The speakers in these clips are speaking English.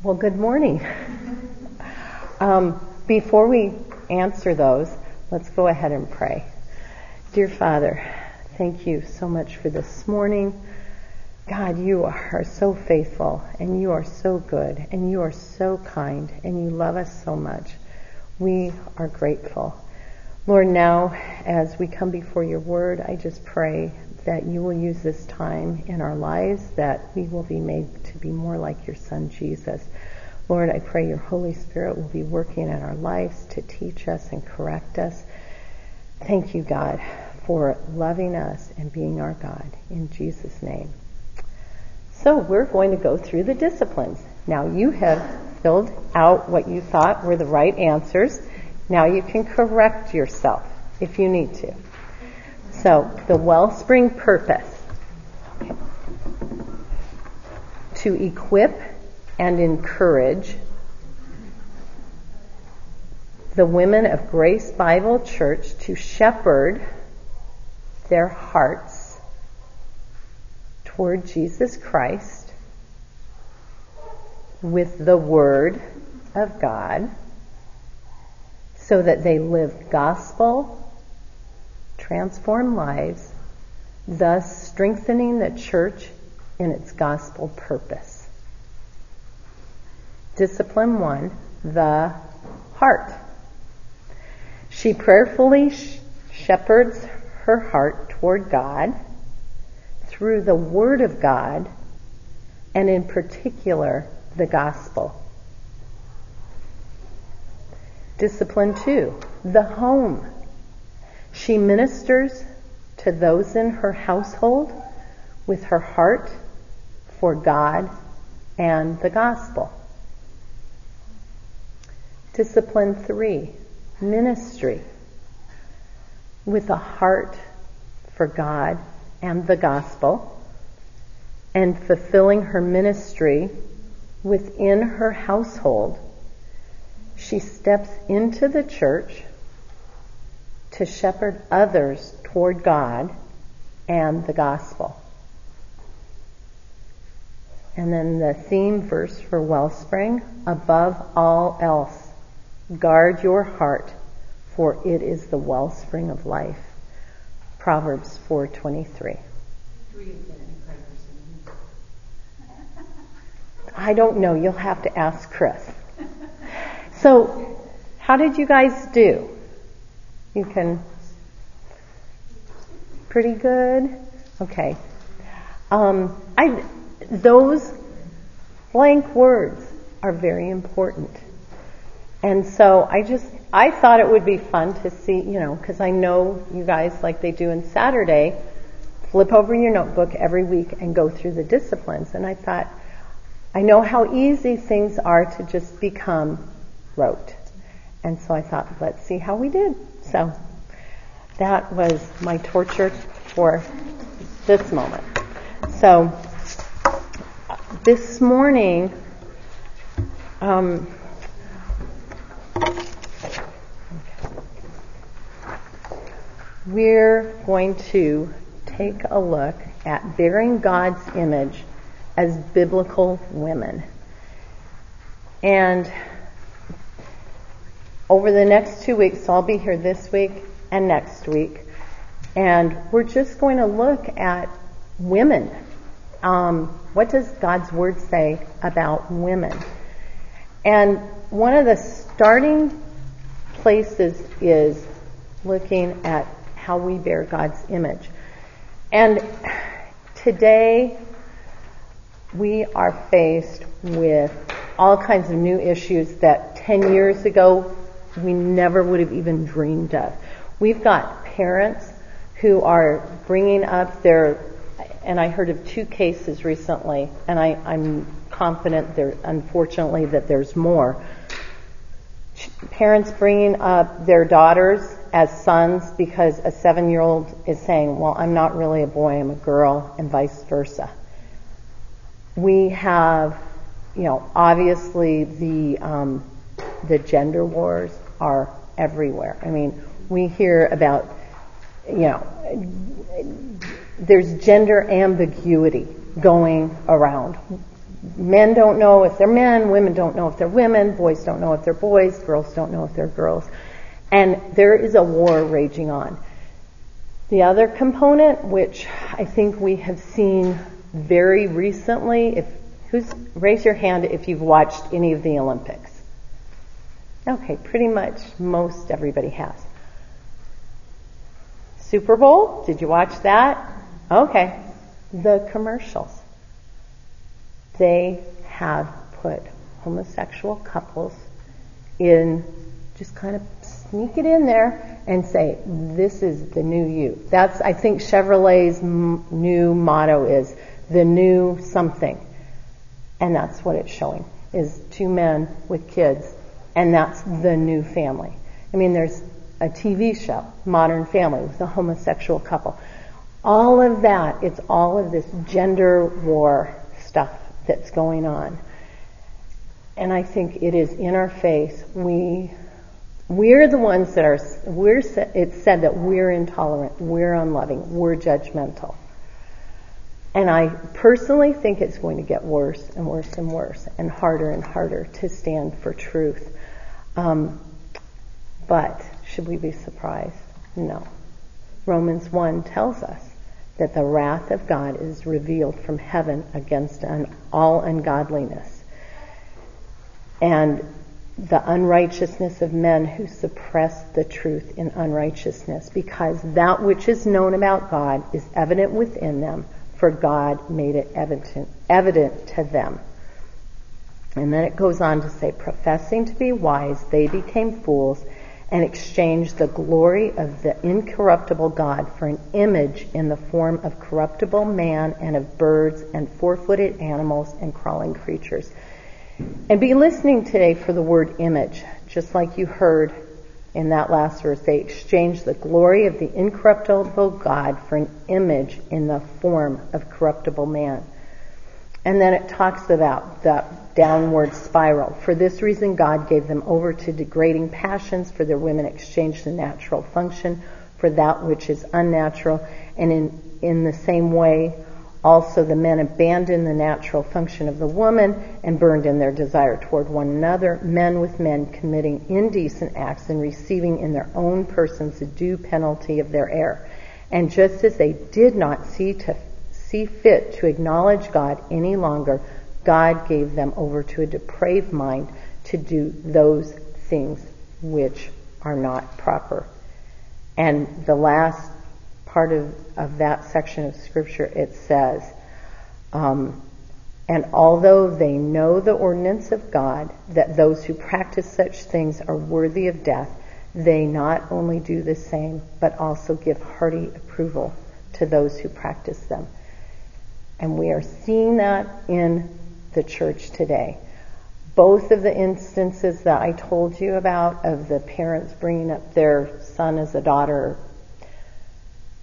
Well, good morning. Um, before we answer those, let's go ahead and pray. Dear Father, thank you so much for this morning. God, you are so faithful and you are so good and you are so kind and you love us so much. We are grateful. Lord, now as we come before your word, I just pray that you will use this time in our lives, that we will be made to be more like your son Jesus. Lord, I pray your Holy Spirit will be working in our lives to teach us and correct us. Thank you, God, for loving us and being our God. In Jesus' name. So we're going to go through the disciplines. Now you have filled out what you thought were the right answers. Now you can correct yourself if you need to. So, the wellspring purpose. To equip and encourage the women of Grace Bible Church to shepherd their hearts toward Jesus Christ with the Word of God so that they live gospel transform lives, thus strengthening the church in its gospel purpose. Discipline one, the heart. She prayerfully shepherds her heart toward God through the Word of God and in particular the gospel. Discipline two, the home. She ministers to those in her household with her heart for God and the gospel. Discipline three, ministry with a heart for God and the gospel and fulfilling her ministry within her household. She steps into the church to shepherd others toward God and the gospel. And then the theme verse for Wellspring, above all else, guard your heart, for it is the wellspring of life. Proverbs 4:23. I don't know, you'll have to ask Chris. So, how did you guys do? You can. Pretty good? Okay. Um, I, those blank words are very important. And so I just, I thought it would be fun to see, you know, because I know you guys, like they do in Saturday, flip over your notebook every week and go through the disciplines. And I thought, I know how easy things are to just become rote. And so I thought, let's see how we did. So that was my torture for this moment. So this morning, um, we're going to take a look at bearing God's image as biblical women. And over the next two weeks, so I'll be here this week and next week, and we're just going to look at women. Um, what does God's Word say about women? And one of the starting places is looking at how we bear God's image. And today, we are faced with all kinds of new issues that 10 years ago we never would have even dreamed of. We've got parents who are bringing up their, and I heard of two cases recently, and I, I'm confident there, unfortunately, that there's more. Parents bringing up their daughters as sons because a seven year old is saying, well, I'm not really a boy, I'm a girl, and vice versa. We have, you know, obviously the, um, the gender wars are everywhere. I mean, we hear about, you know, there's gender ambiguity going around. men don't know if they're men, women don't know if they're women, boys don't know if they're boys, girls don't know if they're girls. And there is a war raging on. The other component, which I think we have seen very recently, if who's raise your hand if you've watched any of the Olympics. Okay, pretty much most everybody has. Super Bowl, did you watch that? Okay. The commercials. They have put homosexual couples in, just kind of sneak it in there and say, this is the new you. That's, I think Chevrolet's m- new motto is the new something. And that's what it's showing, is two men with kids. And that's the new family. I mean, there's a TV show, Modern Family, with a homosexual couple. All of that, it's all of this gender war stuff that's going on. And I think it is in our face. We, we're the ones that are, we're, it's said that we're intolerant, we're unloving, we're judgmental. And I personally think it's going to get worse and worse and worse and harder and harder to stand for truth. Um, but should we be surprised? No. Romans 1 tells us that the wrath of God is revealed from heaven against all ungodliness. And the unrighteousness of men who suppress the truth in unrighteousness, because that which is known about God is evident within them, for God made it evident, evident to them. And then it goes on to say, professing to be wise, they became fools and exchanged the glory of the incorruptible God for an image in the form of corruptible man and of birds and four-footed animals and crawling creatures. And be listening today for the word image, just like you heard in that last verse. They exchanged the glory of the incorruptible God for an image in the form of corruptible man. And then it talks about the downward spiral. For this reason, God gave them over to degrading passions, for their women exchanged the natural function for that which is unnatural. And in, in the same way, also the men abandoned the natural function of the woman and burned in their desire toward one another, men with men committing indecent acts and receiving in their own persons the due penalty of their error. And just as they did not see to see fit to acknowledge God any longer, God gave them over to a depraved mind to do those things which are not proper. And the last part of, of that section of scripture, it says, um, and although they know the ordinance of God, that those who practice such things are worthy of death, they not only do the same, but also give hearty approval to those who practice them. And we are seeing that in the church today. Both of the instances that I told you about of the parents bringing up their son as a daughter,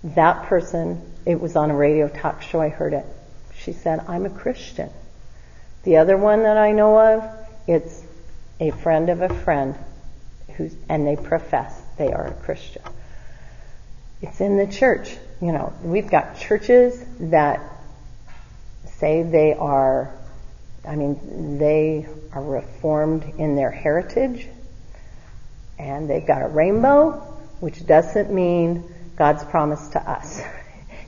that person, it was on a radio talk show, I heard it. She said, I'm a Christian. The other one that I know of, it's a friend of a friend who's, and they profess they are a Christian. It's in the church. You know, we've got churches that say they are, I mean, they are reformed in their heritage, and they've got a rainbow, which doesn't mean God's promise to us.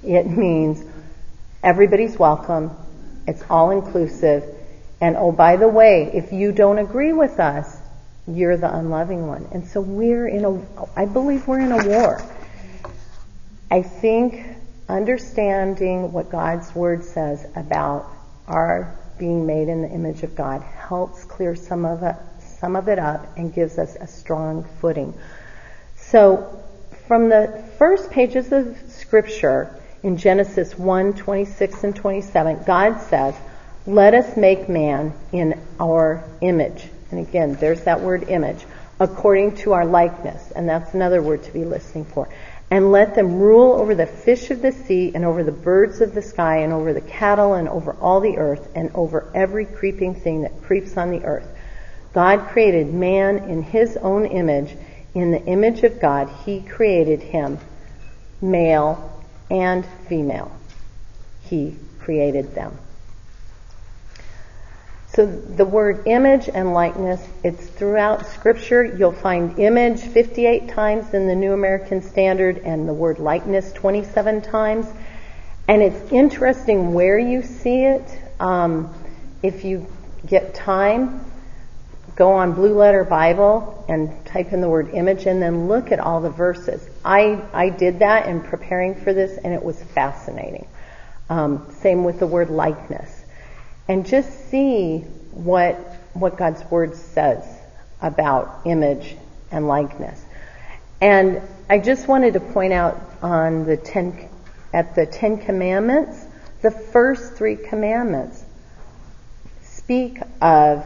It means everybody's welcome, it's all inclusive, and oh, by the way, if you don't agree with us, you're the unloving one. And so we're in a, I believe we're in a war. I think understanding what God's Word says about our being made in the image of God helps clear some of it, some of it up and gives us a strong footing. So, from the first pages of Scripture in Genesis 1, 26 and 27, God says, let us make man in our image. And again, there's that word image. According to our likeness. And that's another word to be listening for and let them rule over the fish of the sea and over the birds of the sky and over the cattle and over all the earth and over every creeping thing that creeps on the earth. God created man in his own image. In the image of God, he created him, male and female. He created them. So the word image and likeness, it's throughout scripture. You'll find image 58 times in the New American Standard and the word likeness 27 times. And it's interesting where you see it. Um, if you get time, go on Blue Letter Bible and type in the word image and then look at all the verses. I, I did that in preparing for this and it was fascinating. Um, same with the word likeness and just see what what God's word says about image and likeness. And I just wanted to point out on the ten at the Ten Commandments, the first three commandments speak of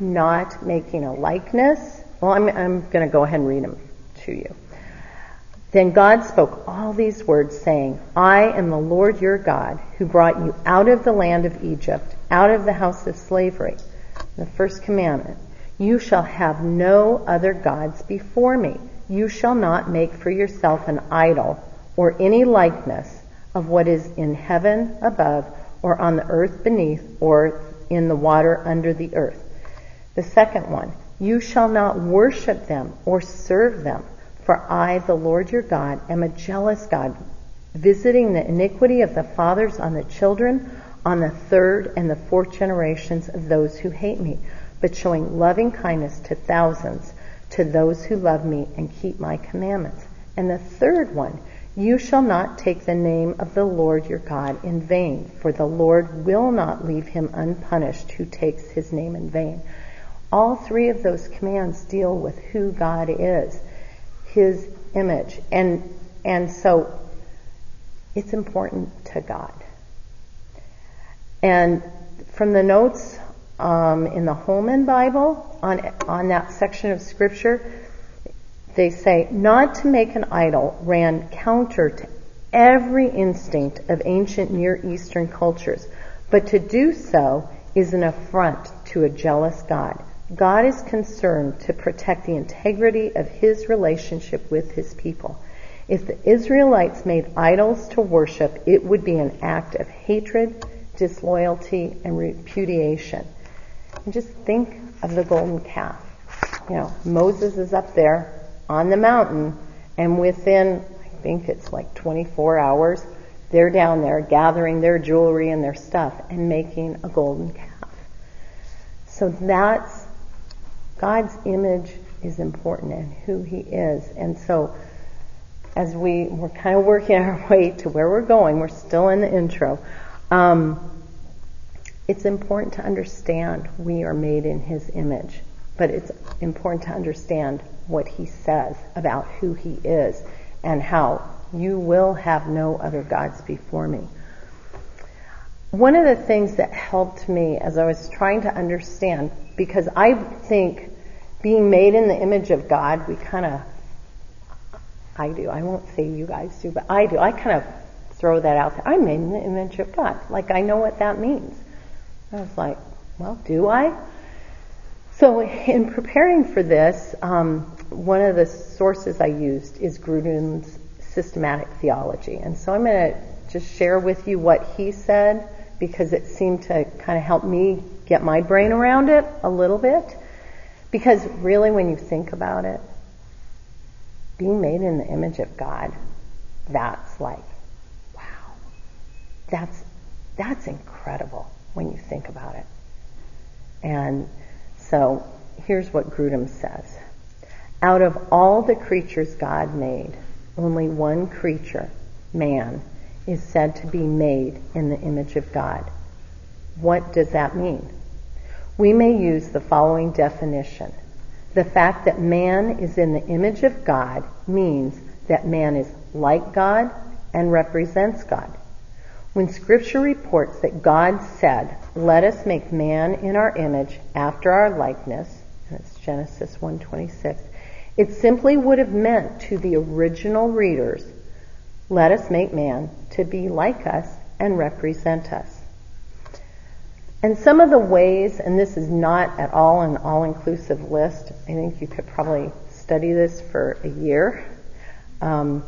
not making a likeness. Well, I'm, I'm going to go ahead and read them to you. Then God spoke all these words, saying, I am the Lord your God, who brought you out of the land of Egypt, out of the house of slavery. The first commandment, you shall have no other gods before me. You shall not make for yourself an idol or any likeness of what is in heaven above or on the earth beneath or in the water under the earth. The second one, you shall not worship them or serve them for I, the Lord your God, am a jealous God, visiting the iniquity of the fathers on the children, on the third and the fourth generations of those who hate me, but showing loving kindness to thousands, to those who love me and keep my commandments. And the third one, you shall not take the name of the Lord your God in vain, for the Lord will not leave him unpunished who takes his name in vain. All three of those commands deal with who God is his image. And, and so it's important to God. And from the notes um, in the Holman Bible on, on that section of scripture, they say, not to make an idol ran counter to every instinct of ancient Near Eastern cultures, but to do so is an affront to a jealous God. God is concerned to protect the integrity of his relationship with his people. If the Israelites made idols to worship, it would be an act of hatred, disloyalty, and repudiation. And just think of the golden calf. You know, Moses is up there on the mountain, and within, I think it's like 24 hours, they're down there gathering their jewelry and their stuff and making a golden calf. So that's God's image is important and who He is. And so, as we, we're kind of working our way to where we're going, we're still in the intro. Um, it's important to understand we are made in His image, but it's important to understand what He says about who He is and how you will have no other gods before me. One of the things that helped me as I was trying to understand because I think being made in the image of God, we kind of, I do, I won't say you guys do, but I do, I kind of throw that out there. I'm made in the image of God. Like, I know what that means. I was like, well, do I? So, in preparing for this, um, one of the sources I used is Grudem's systematic theology. And so I'm going to just share with you what he said because it seemed to kind of help me get my brain around it a little bit. Because really, when you think about it, being made in the image of God, that's like. That's, that's incredible when you think about it. And so here's what Grudem says. Out of all the creatures God made, only one creature, man, is said to be made in the image of God. What does that mean? We may use the following definition. The fact that man is in the image of God means that man is like God and represents God. When scripture reports that God said, let us make man in our image after our likeness, and it's Genesis 1:26, it simply would have meant to the original readers, let us make man to be like us and represent us. And some of the ways, and this is not at all an all-inclusive list, I think you could probably study this for a year. Um,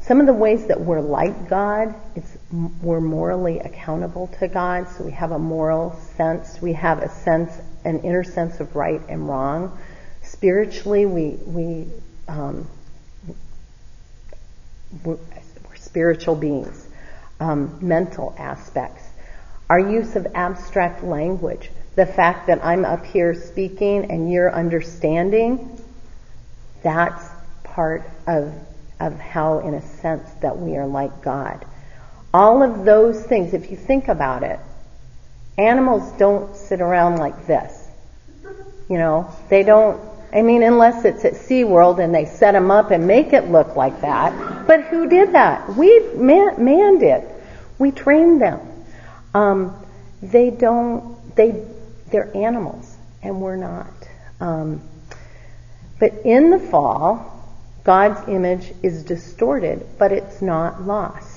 some of the ways that we're like God, it's we're morally accountable to God, so we have a moral sense. We have a sense, an inner sense of right and wrong. Spiritually, we we um, we're, we're, spiritual beings. Um, mental aspects, our use of abstract language, the fact that I'm up here speaking and you're understanding, that's part of of how, in a sense, that we are like God. All of those things, if you think about it, animals don't sit around like this. You know, they don't, I mean, unless it's at SeaWorld and they set them up and make it look like that. But who did that? We, man, did. We trained them. Um, they don't, they, they're animals and we're not. Um, but in the fall, God's image is distorted, but it's not lost.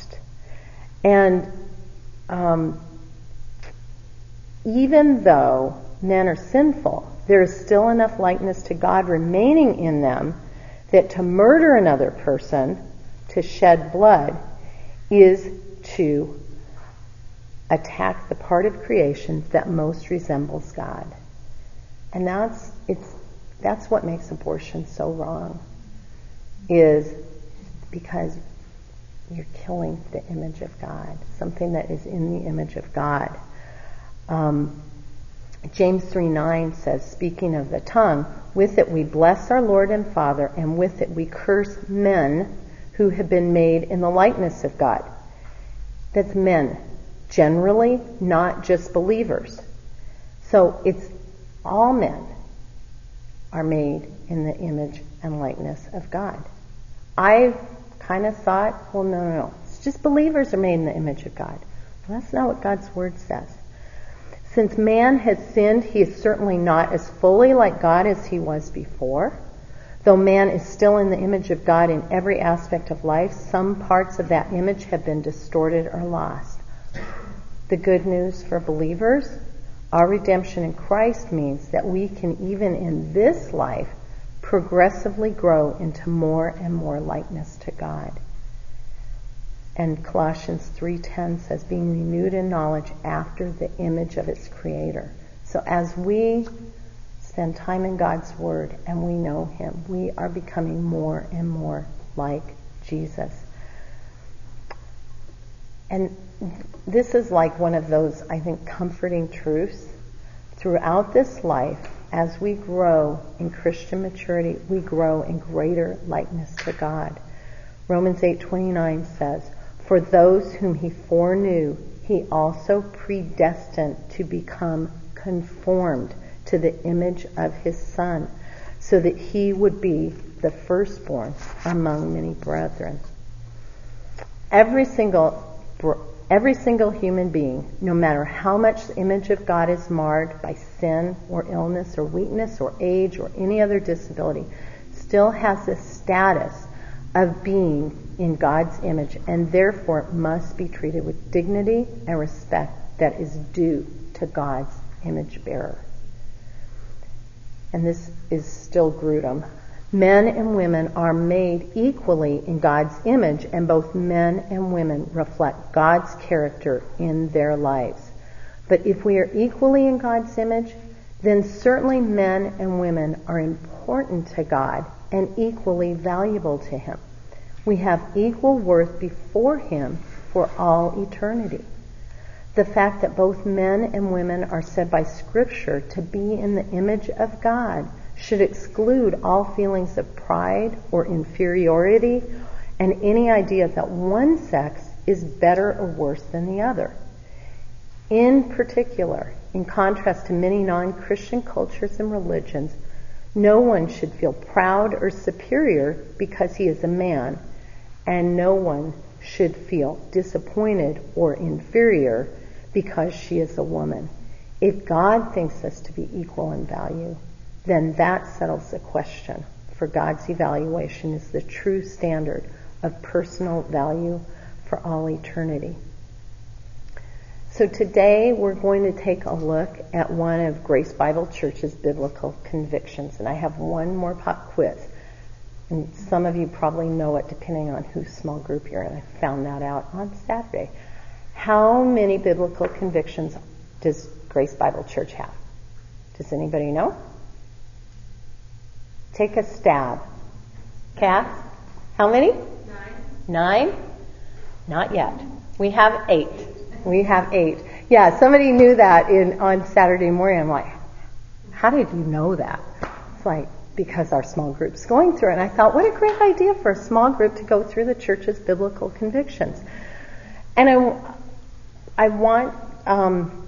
And um, even though men are sinful, there is still enough likeness to God remaining in them that to murder another person, to shed blood, is to attack the part of creation that most resembles God. And that's, it's, that's what makes abortion so wrong is because you're killing the image of God, something that is in the image of God. Um, James 3 9 says, speaking of the tongue, with it we bless our Lord and Father, and with it we curse men who have been made in the likeness of God. That's men, generally, not just believers. So it's all men are made in the image and likeness of God. I kind of thought, well, no, no, no. It's just believers are made in the image of God. Well, that's not what God's Word says. Since man has sinned, he is certainly not as fully like God as he was before. Though man is still in the image of God in every aspect of life, some parts of that image have been distorted or lost. The good news for believers, our redemption in Christ means that we can even in this life progressively grow into more and more likeness to God. And Colossians 3:10 says being renewed in knowledge after the image of its creator. So as we spend time in God's word and we know him, we are becoming more and more like Jesus. And this is like one of those, I think, comforting truths. Throughout this life, as we grow in Christian maturity, we grow in greater likeness to God. Romans 8:29 says, "For those whom he foreknew, he also predestined to become conformed to the image of his son, so that he would be the firstborn among many brethren." Every single Every single human being, no matter how much the image of God is marred by sin or illness or weakness or age or any other disability, still has the status of being in God's image and therefore must be treated with dignity and respect that is due to God's image bearer. And this is still Grudem. Men and women are made equally in God's image, and both men and women reflect God's character in their lives. But if we are equally in God's image, then certainly men and women are important to God and equally valuable to Him. We have equal worth before Him for all eternity. The fact that both men and women are said by Scripture to be in the image of God should exclude all feelings of pride or inferiority and any idea that one sex is better or worse than the other. In particular, in contrast to many non-Christian cultures and religions, no one should feel proud or superior because he is a man, and no one should feel disappointed or inferior because she is a woman. If God thinks us to be equal in value, then that settles the question. For God's evaluation is the true standard of personal value for all eternity. So today we're going to take a look at one of Grace Bible Church's biblical convictions. And I have one more pop quiz. And some of you probably know it depending on whose small group you're in. I found that out on Saturday. How many biblical convictions does Grace Bible Church have? Does anybody know? Take a stab. Kath, how many? Nine. Nine? Not yet. We have eight. We have eight. Yeah, somebody knew that in on Saturday morning. I'm like, how did you know that? It's like because our small group's going through it. And I thought, what a great idea for a small group to go through the church's biblical convictions. And I, I want um,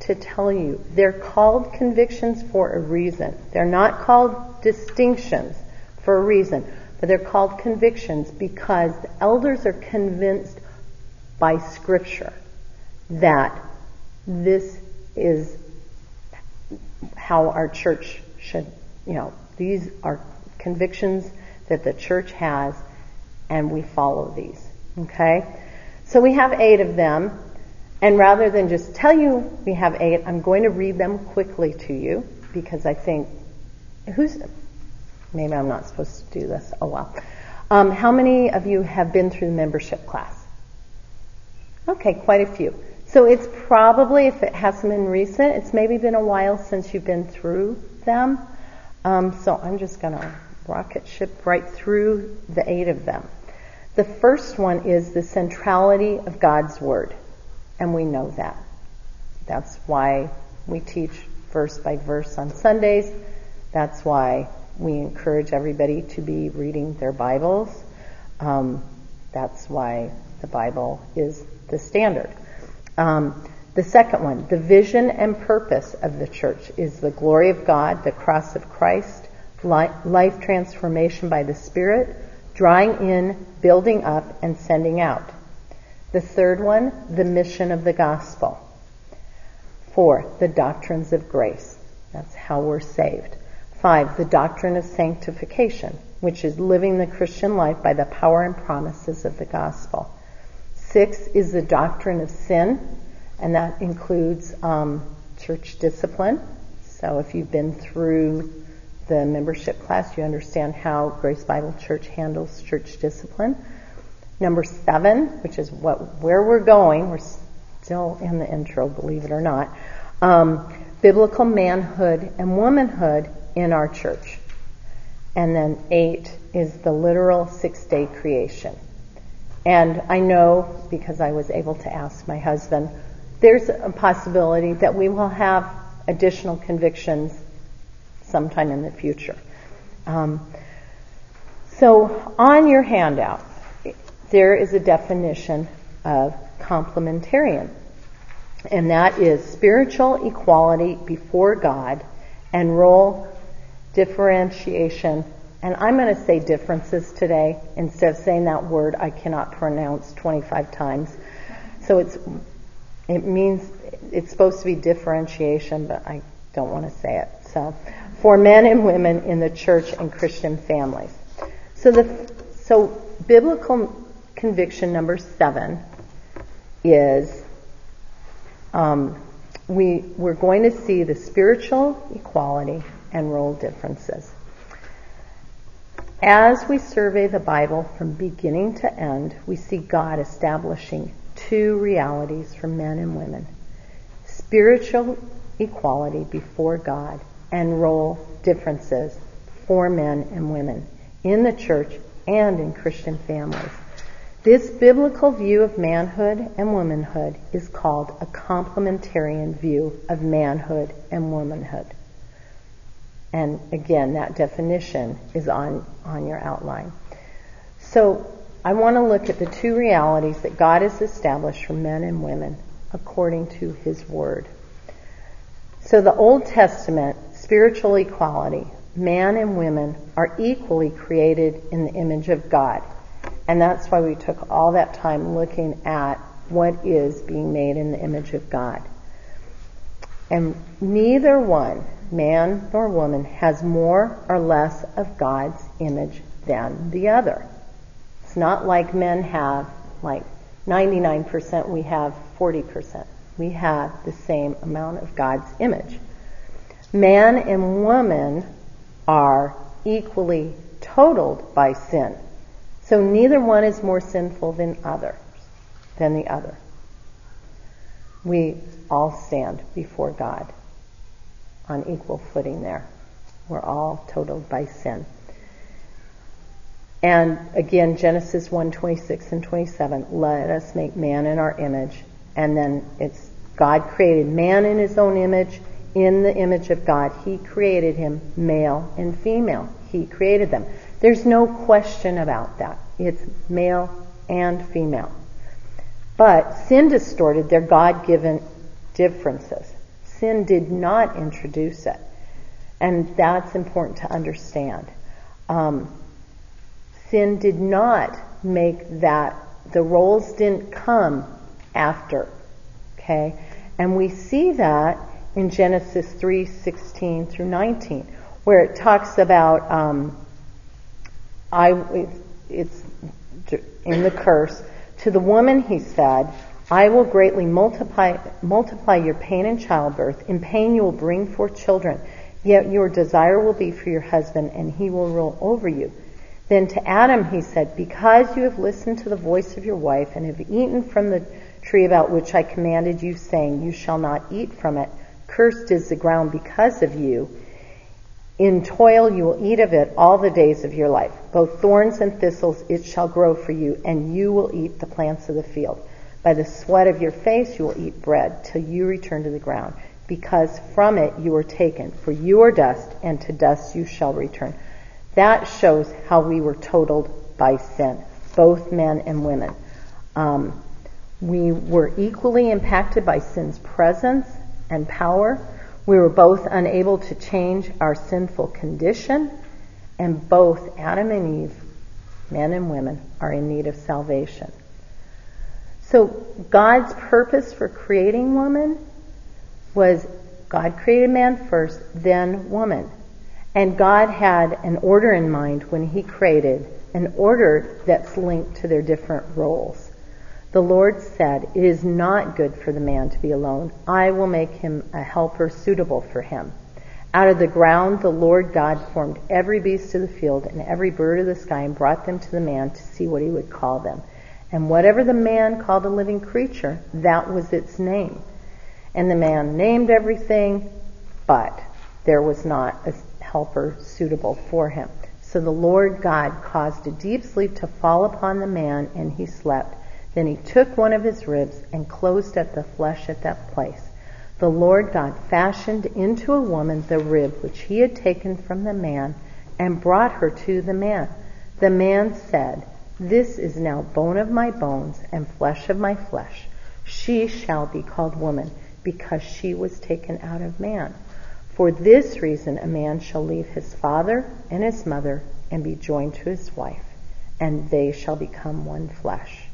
to tell you, they're called convictions for a reason. They're not called distinctions for a reason, but they're called convictions because elders are convinced by Scripture that this is how our church should, you know, these are convictions that the church has, and we follow these. Okay? So we have eight of them, and rather than just tell you we have eight, I'm going to read them quickly to you because I think who's maybe I'm not supposed to do this. Oh well. Um, how many of you have been through the membership class? Okay, quite a few. So it's probably, if it hasn't been recent, it's maybe been a while since you've been through them. Um, so I'm just going to rocket ship right through the eight of them. The first one is the centrality of God's Word. And we know that. That's why we teach verse by verse on Sundays. That's why we encourage everybody to be reading their Bibles. Um, that's why the Bible is the standard. Um, the second one, the vision and purpose of the church is the glory of God, the cross of Christ, life transformation by the Spirit, drawing in, building up, and sending out. The third one, the mission of the gospel. Four, the doctrines of grace. That's how we're saved. Five, the doctrine of sanctification, which is living the Christian life by the power and promises of the gospel. Six is the doctrine of sin, and that includes um, church discipline. So if you've been through the membership class, you understand how Grace Bible Church handles church discipline. Number seven, which is what where we're going, we're still in the intro, believe it or not. Um, biblical manhood and womanhood in our church. And then eight is the literal six day creation. And I know because I was able to ask my husband, there's a possibility that we will have additional convictions sometime in the future. Um, so on your handout, there is a definition of complementarian, and that is spiritual equality before God and role differentiation and I'm going to say differences today instead of saying that word I cannot pronounce 25 times. So it's it means it's supposed to be differentiation, but I don't want to say it. So for men and women in the church and Christian families. So the so biblical conviction number seven is um, we we're going to see the spiritual equality and role differences. As we survey the Bible from beginning to end, we see God establishing two realities for men and women spiritual equality before God and role differences for men and women in the church and in Christian families. This biblical view of manhood and womanhood is called a complementarian view of manhood and womanhood. And again, that definition is on, on your outline. So I want to look at the two realities that God has established for men and women according to His Word. So the Old Testament, spiritual equality, man and women are equally created in the image of God. And that's why we took all that time looking at what is being made in the image of God. And neither one man nor woman has more or less of God's image than the other. It's not like men have like 99%, we have 40%. We have the same amount of God's image. Man and woman are equally totaled by sin. So neither one is more sinful than other, than the other. we all stand before God on equal footing there. We're all totaled by sin. And again, Genesis 1 26 and 27, let us make man in our image. And then it's God created man in his own image, in the image of God. He created him male and female. He created them. There's no question about that. It's male and female. But sin distorted their God given differences. Sin did not introduce it. And that's important to understand. Um, sin did not make that, the roles didn't come after. Okay? And we see that in Genesis 3 16 through 19, where it talks about, um, I, it's in the curse, to the woman he said, I will greatly multiply, multiply your pain in childbirth. In pain you will bring forth children. Yet your desire will be for your husband, and he will rule over you. Then to Adam he said, Because you have listened to the voice of your wife, and have eaten from the tree about which I commanded you, saying, You shall not eat from it, cursed is the ground because of you. In toil you will eat of it all the days of your life. Both thorns and thistles it shall grow for you, and you will eat the plants of the field. By the sweat of your face you will eat bread till you return to the ground, because from it you were taken. For you are dust, and to dust you shall return. That shows how we were totaled by sin, both men and women. Um, we were equally impacted by sin's presence and power. We were both unable to change our sinful condition, and both Adam and Eve, men and women, are in need of salvation. So God's purpose for creating woman was God created man first, then woman. And God had an order in mind when he created, an order that's linked to their different roles. The Lord said, It is not good for the man to be alone. I will make him a helper suitable for him. Out of the ground the Lord God formed every beast of the field and every bird of the sky and brought them to the man to see what he would call them. And whatever the man called a living creature, that was its name. And the man named everything, but there was not a helper suitable for him. So the Lord God caused a deep sleep to fall upon the man, and he slept. Then he took one of his ribs and closed up the flesh at that place. The Lord God fashioned into a woman the rib which he had taken from the man and brought her to the man. The man said, this is now bone of my bones and flesh of my flesh. She shall be called woman because she was taken out of man. For this reason a man shall leave his father and his mother and be joined to his wife, and they shall become one flesh.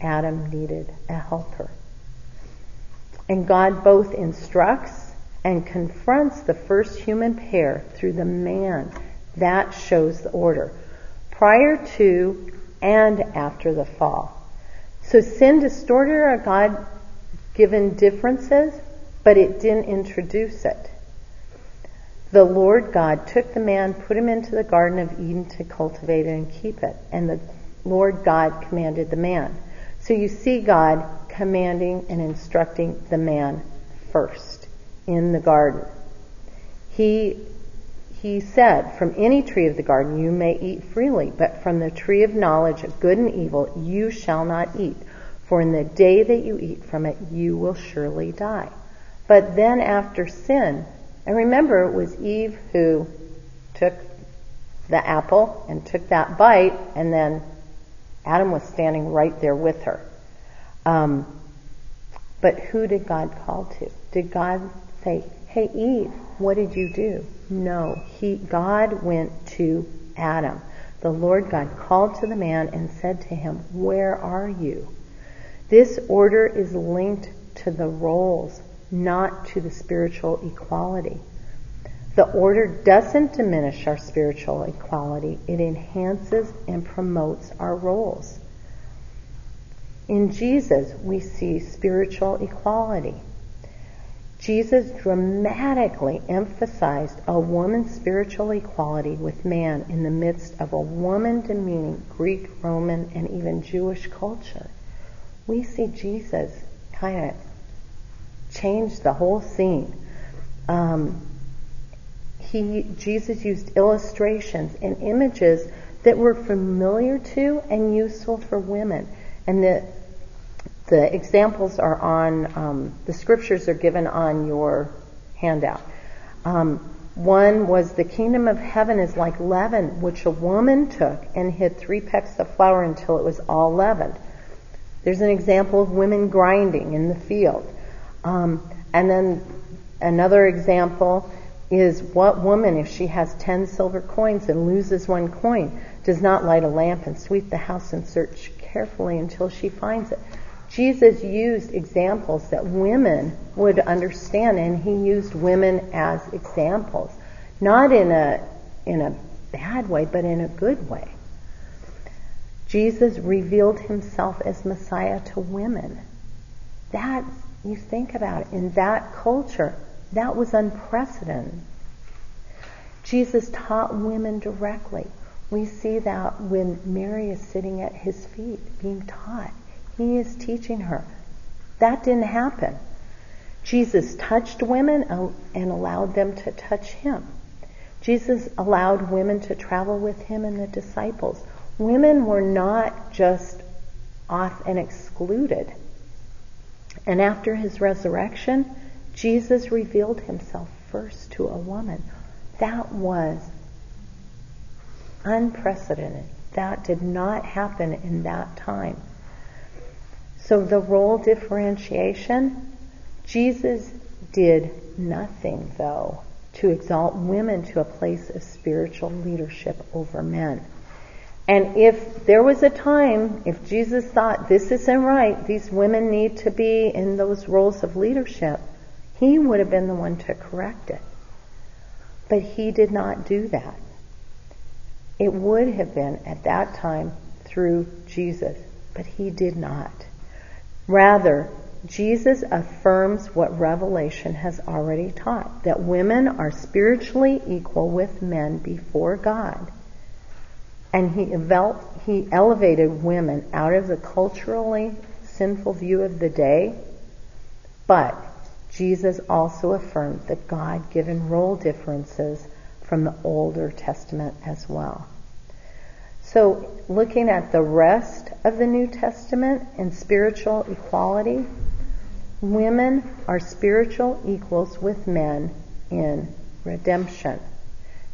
Adam needed a helper. And God both instructs and confronts the first human pair through the man. That shows the order prior to and after the fall. So sin distorted our God given differences, but it didn't introduce it. The Lord God took the man, put him into the Garden of Eden to cultivate it and keep it. And the Lord God commanded the man. So you see God commanding and instructing the man first in the garden. He he said, From any tree of the garden you may eat freely, but from the tree of knowledge of good and evil you shall not eat, for in the day that you eat from it you will surely die. But then after sin, and remember it was Eve who took the apple and took that bite, and then Adam was standing right there with her. Um, but who did God call to? Did God say, Hey Eve, what did you do? No, he, God went to Adam. The Lord God called to the man and said to him, Where are you? This order is linked to the roles, not to the spiritual equality. The order doesn't diminish our spiritual equality, it enhances and promotes our roles. In Jesus, we see spiritual equality. Jesus dramatically emphasized a woman's spiritual equality with man in the midst of a woman demeaning Greek, Roman, and even Jewish culture. We see Jesus kind of changed the whole scene. Um, he, Jesus used illustrations and images that were familiar to and useful for women. And the, the examples are on, um, the scriptures are given on your handout. Um, one was the kingdom of heaven is like leaven, which a woman took and hid three pecks of flour until it was all leavened. There's an example of women grinding in the field. Um, and then another example is what woman, if she has ten silver coins and loses one coin, does not light a lamp and sweep the house and search carefully until she finds it? Jesus used examples that women would understand, and he used women as examples, not in a in a bad way, but in a good way. Jesus revealed himself as Messiah to women. That you think about it, in that culture, that was unprecedented. Jesus taught women directly. We see that when Mary is sitting at his feet being taught. He is teaching her. That didn't happen. Jesus touched women and allowed them to touch him. Jesus allowed women to travel with him and the disciples. Women were not just off and excluded. And after his resurrection, Jesus revealed himself first to a woman. That was unprecedented. That did not happen in that time. So the role differentiation, Jesus did nothing though to exalt women to a place of spiritual leadership over men. And if there was a time, if Jesus thought this isn't right, these women need to be in those roles of leadership, he would have been the one to correct it. But he did not do that. It would have been at that time through Jesus, but he did not. Rather, Jesus affirms what Revelation has already taught that women are spiritually equal with men before God. And he, he elevated women out of the culturally sinful view of the day. But Jesus also affirmed the God given role differences from the Older Testament as well. So, looking at the rest of the New Testament and spiritual equality, women are spiritual equals with men in redemption.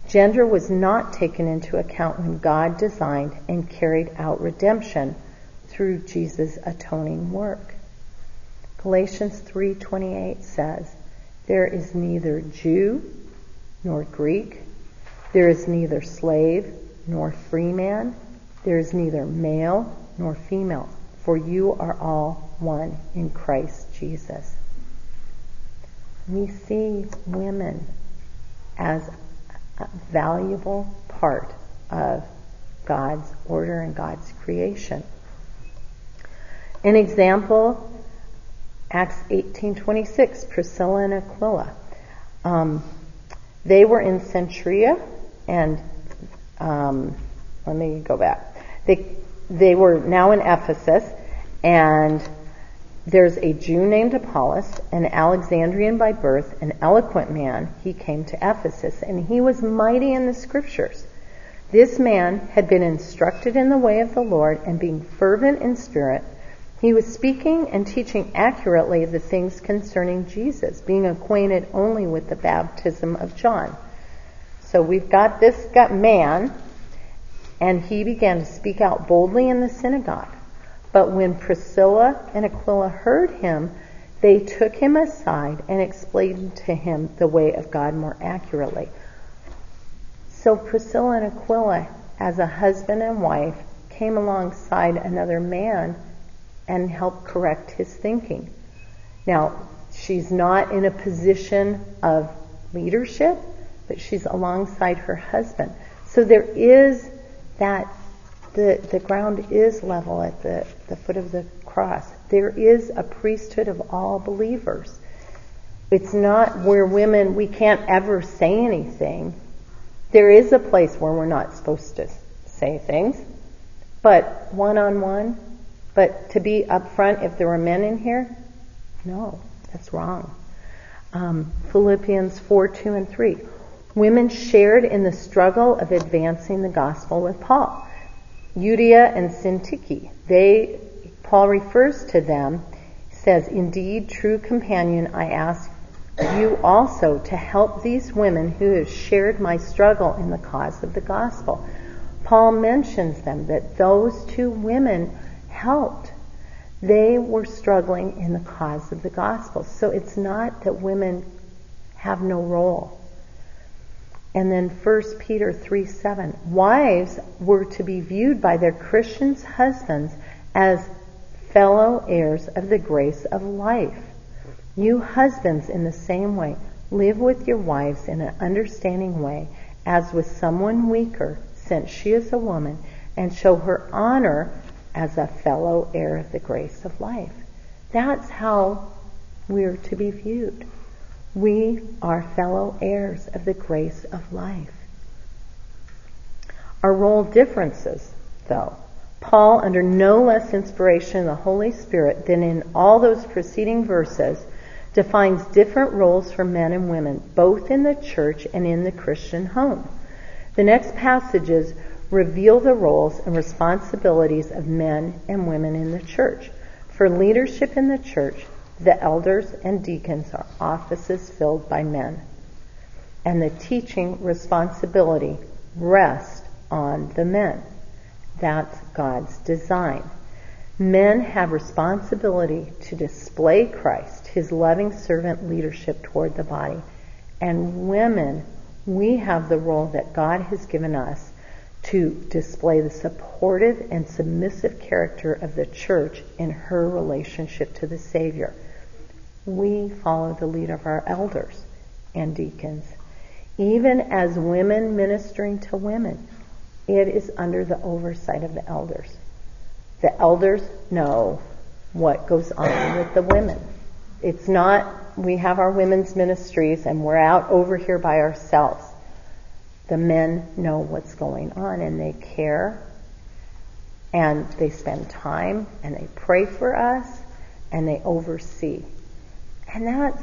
Gender was not taken into account when God designed and carried out redemption through Jesus' atoning work. Galatians 3:28 says, "There is neither Jew nor Greek, there is neither slave nor free man. There is neither male nor female, for you are all one in Christ Jesus. We see women as a valuable part of God's order and God's creation. An example, Acts 18:26, Priscilla and Aquila. Um, they were in Cenchrea, and um, let me go back. They, they were now in Ephesus, and there's a Jew named Apollos, an Alexandrian by birth, an eloquent man. He came to Ephesus, and he was mighty in the scriptures. This man had been instructed in the way of the Lord, and being fervent in spirit, he was speaking and teaching accurately the things concerning Jesus, being acquainted only with the baptism of John. So we've got this man, and he began to speak out boldly in the synagogue. But when Priscilla and Aquila heard him, they took him aside and explained to him the way of God more accurately. So Priscilla and Aquila, as a husband and wife, came alongside another man and helped correct his thinking. Now, she's not in a position of leadership, but she's alongside her husband. So there is that the, the ground is level at the, the foot of the cross. There is a priesthood of all believers. It's not where women, we can't ever say anything. There is a place where we're not supposed to say things, but one on one. But to be up front, if there were men in here, no. That's wrong. Um, Philippians 4 2 and 3. Women shared in the struggle of advancing the gospel with Paul. Euodia and Syntyche, they, Paul refers to them, says, Indeed, true companion, I ask you also to help these women who have shared my struggle in the cause of the gospel. Paul mentions them, that those two women helped. They were struggling in the cause of the gospel. So it's not that women have no role. And then 1 Peter 3 7. Wives were to be viewed by their Christian husbands as fellow heirs of the grace of life. You husbands, in the same way, live with your wives in an understanding way, as with someone weaker, since she is a woman, and show her honor as a fellow heir of the grace of life. That's how we're to be viewed. We are fellow heirs of the grace of life. Our role differences, though. Paul, under no less inspiration of the Holy Spirit than in all those preceding verses, defines different roles for men and women, both in the church and in the Christian home. The next passages reveal the roles and responsibilities of men and women in the church. For leadership in the church, the elders and deacons are offices filled by men. And the teaching responsibility rests on the men. That's God's design. Men have responsibility to display Christ, his loving servant leadership toward the body. And women, we have the role that God has given us to display the supportive and submissive character of the church in her relationship to the Savior we follow the lead of our elders and deacons. Even as women ministering to women, it is under the oversight of the elders. The elders know what goes on with the women. It's not, we have our women's ministries and we're out over here by ourselves. The men know what's going on and they care and they spend time and they pray for us and they oversee. And that's,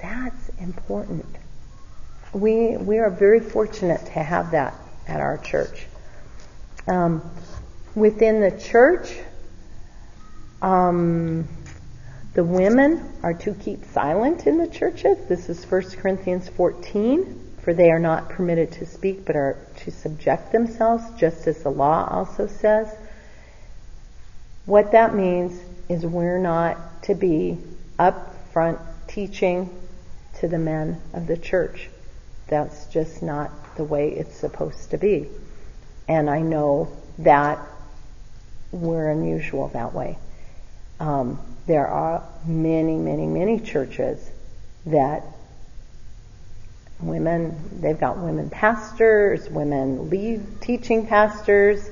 that's important. We, we are very fortunate to have that at our church. Um, within the church, um, the women are to keep silent in the churches. This is 1 Corinthians 14. For they are not permitted to speak, but are to subject themselves, just as the law also says. What that means is we're not to be up front teaching to the men of the church. That's just not the way it's supposed to be. And I know that we're unusual that way. Um, there are many, many, many churches that women, they've got women pastors, women lead teaching pastors,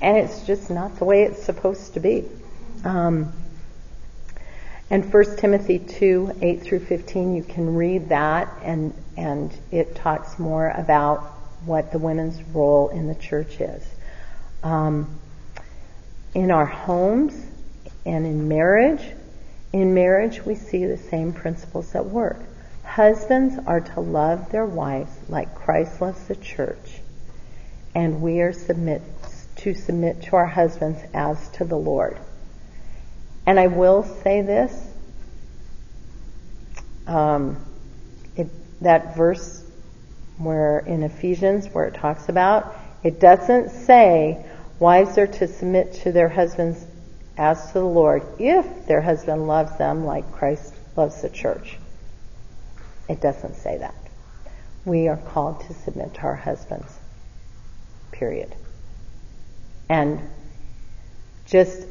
and it's just not the way it's supposed to be. Um, and 1 Timothy 2, 8 through 15, you can read that and, and it talks more about what the women's role in the church is. Um, in our homes and in marriage, in marriage we see the same principles at work. Husbands are to love their wives like Christ loves the church, and we are submit, to submit to our husbands as to the Lord. And I will say this, um, it, that verse where in Ephesians where it talks about, it doesn't say wives are to submit to their husbands as to the Lord if their husband loves them like Christ loves the church. It doesn't say that. We are called to submit to our husbands. Period. And just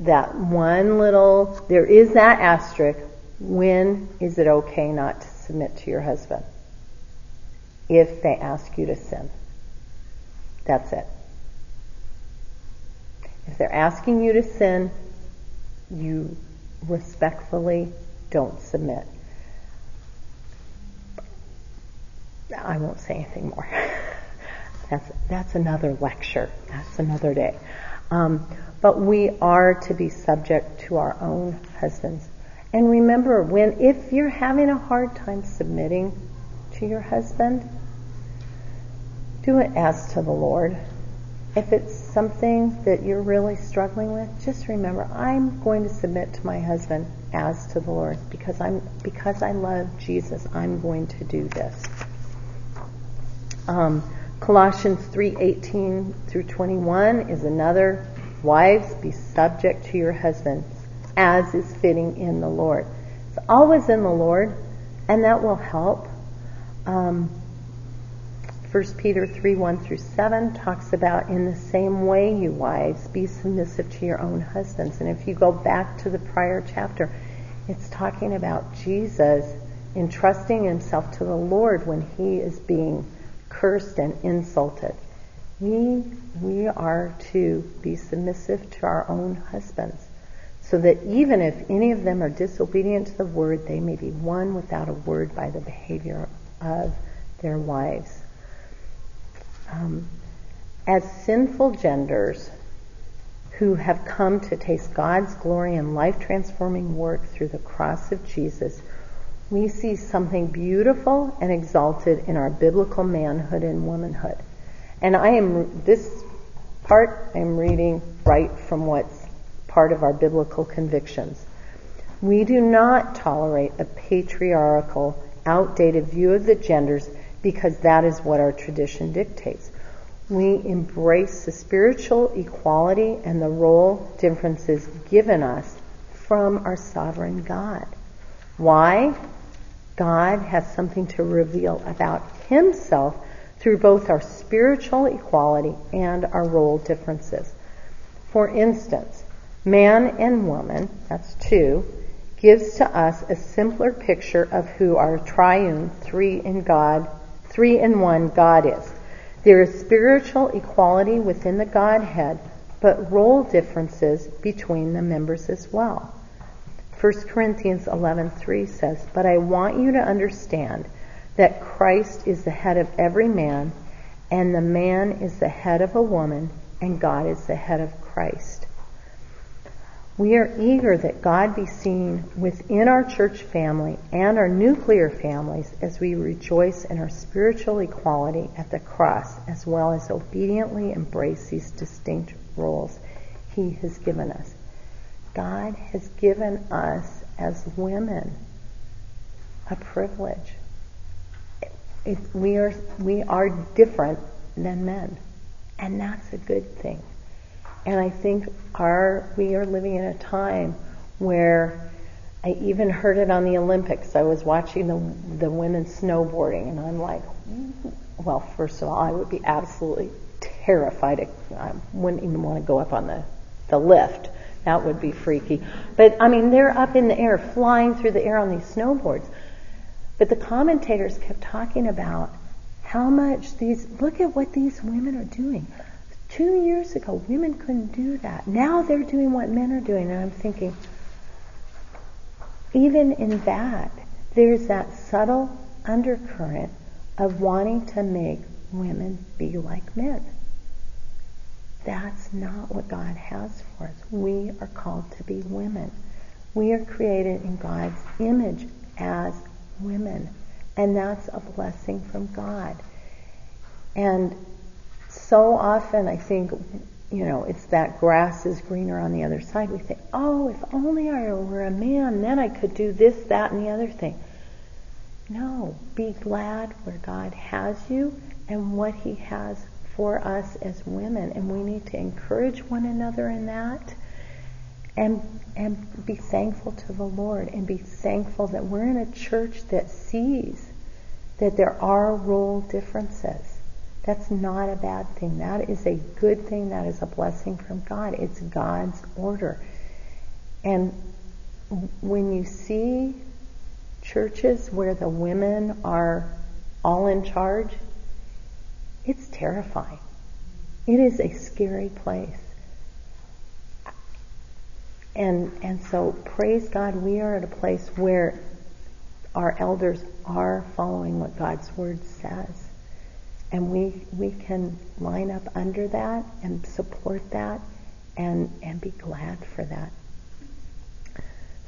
that one little, there is that asterisk. When is it okay not to submit to your husband? If they ask you to sin. That's it. If they're asking you to sin, you respectfully don't submit. I won't say anything more. that's that's another lecture. That's another day. Um, but we are to be subject to our own husbands. And remember, when if you're having a hard time submitting to your husband, do it as to the Lord. If it's something that you're really struggling with, just remember, I'm going to submit to my husband as to the Lord because I'm because I love Jesus. I'm going to do this. Um, Colossians 3:18 through 21 is another. Wives, be subject to your husbands as is fitting in the Lord. It's always in the Lord, and that will help. Um, 1 Peter 3 1 through 7 talks about, in the same way, you wives, be submissive to your own husbands. And if you go back to the prior chapter, it's talking about Jesus entrusting himself to the Lord when he is being cursed and insulted. We, we are to be submissive to our own husbands so that even if any of them are disobedient to the word, they may be won without a word by the behavior of their wives. Um, as sinful genders who have come to taste God's glory and life transforming work through the cross of Jesus, we see something beautiful and exalted in our biblical manhood and womanhood. And I am, this part I'm reading right from what's part of our biblical convictions. We do not tolerate a patriarchal, outdated view of the genders because that is what our tradition dictates. We embrace the spiritual equality and the role differences given us from our sovereign God. Why? God has something to reveal about Himself through both our spiritual equality and our role differences. For instance, Man and woman, that's two, gives to us a simpler picture of who our triune, three in God, three in one God is. There is spiritual equality within the Godhead, but role differences between the members as well. 1 Corinthians 11:3 says, "But I want you to understand that Christ is the head of every man, and the man is the head of a woman, and God is the head of Christ." We are eager that God be seen within our church family and our nuclear families as we rejoice in our spiritual equality at the cross, as well as obediently embrace these distinct roles He has given us. God has given us as women a privilege. It, we are we are different than men, and that's a good thing. And I think our we are living in a time where I even heard it on the Olympics. I was watching the the women snowboarding, and I'm like, well, first of all, I would be absolutely terrified. I wouldn't even want to go up on the the lift. That would be freaky. But I mean, they're up in the air, flying through the air on these snowboards. But the commentators kept talking about how much these look at what these women are doing. Two years ago, women couldn't do that. Now they're doing what men are doing. And I'm thinking, even in that, there's that subtle undercurrent of wanting to make women be like men. That's not what God has for us. We are called to be women. We are created in God's image as women. And that's a blessing from God. And so often I think, you know, it's that grass is greener on the other side. We think, oh, if only I were a man, then I could do this, that, and the other thing. No, be glad where God has you and what He has for us as women, and we need to encourage one another in that, and and be thankful to the Lord, and be thankful that we're in a church that sees that there are role differences that's not a bad thing. That is a good thing. That is a blessing from God. It's God's order. And when you see churches where the women are all in charge, terrifying. It is a scary place. And and so praise God we are at a place where our elders are following what God's word says. And we, we can line up under that and support that and, and be glad for that.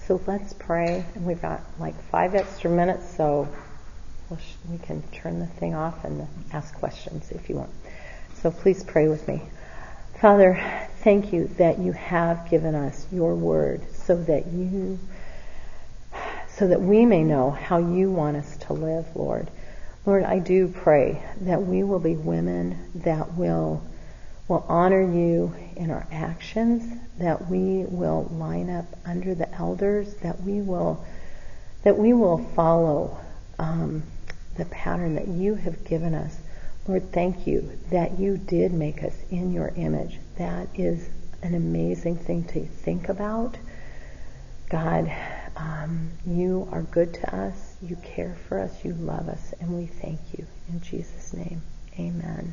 So let's pray. And we've got like five extra minutes, so we can turn the thing off and ask questions if you want. So please pray with me. Father, thank you that you have given us your word so that you so that we may know how you want us to live, Lord. Lord, I do pray that we will be women that will will honor you in our actions, that we will line up under the elders, that we will that we will follow um, the pattern that you have given us. Lord, thank you that you did make us in your image. That is an amazing thing to think about. God, um, you are good to us. You care for us. You love us. And we thank you. In Jesus' name, amen.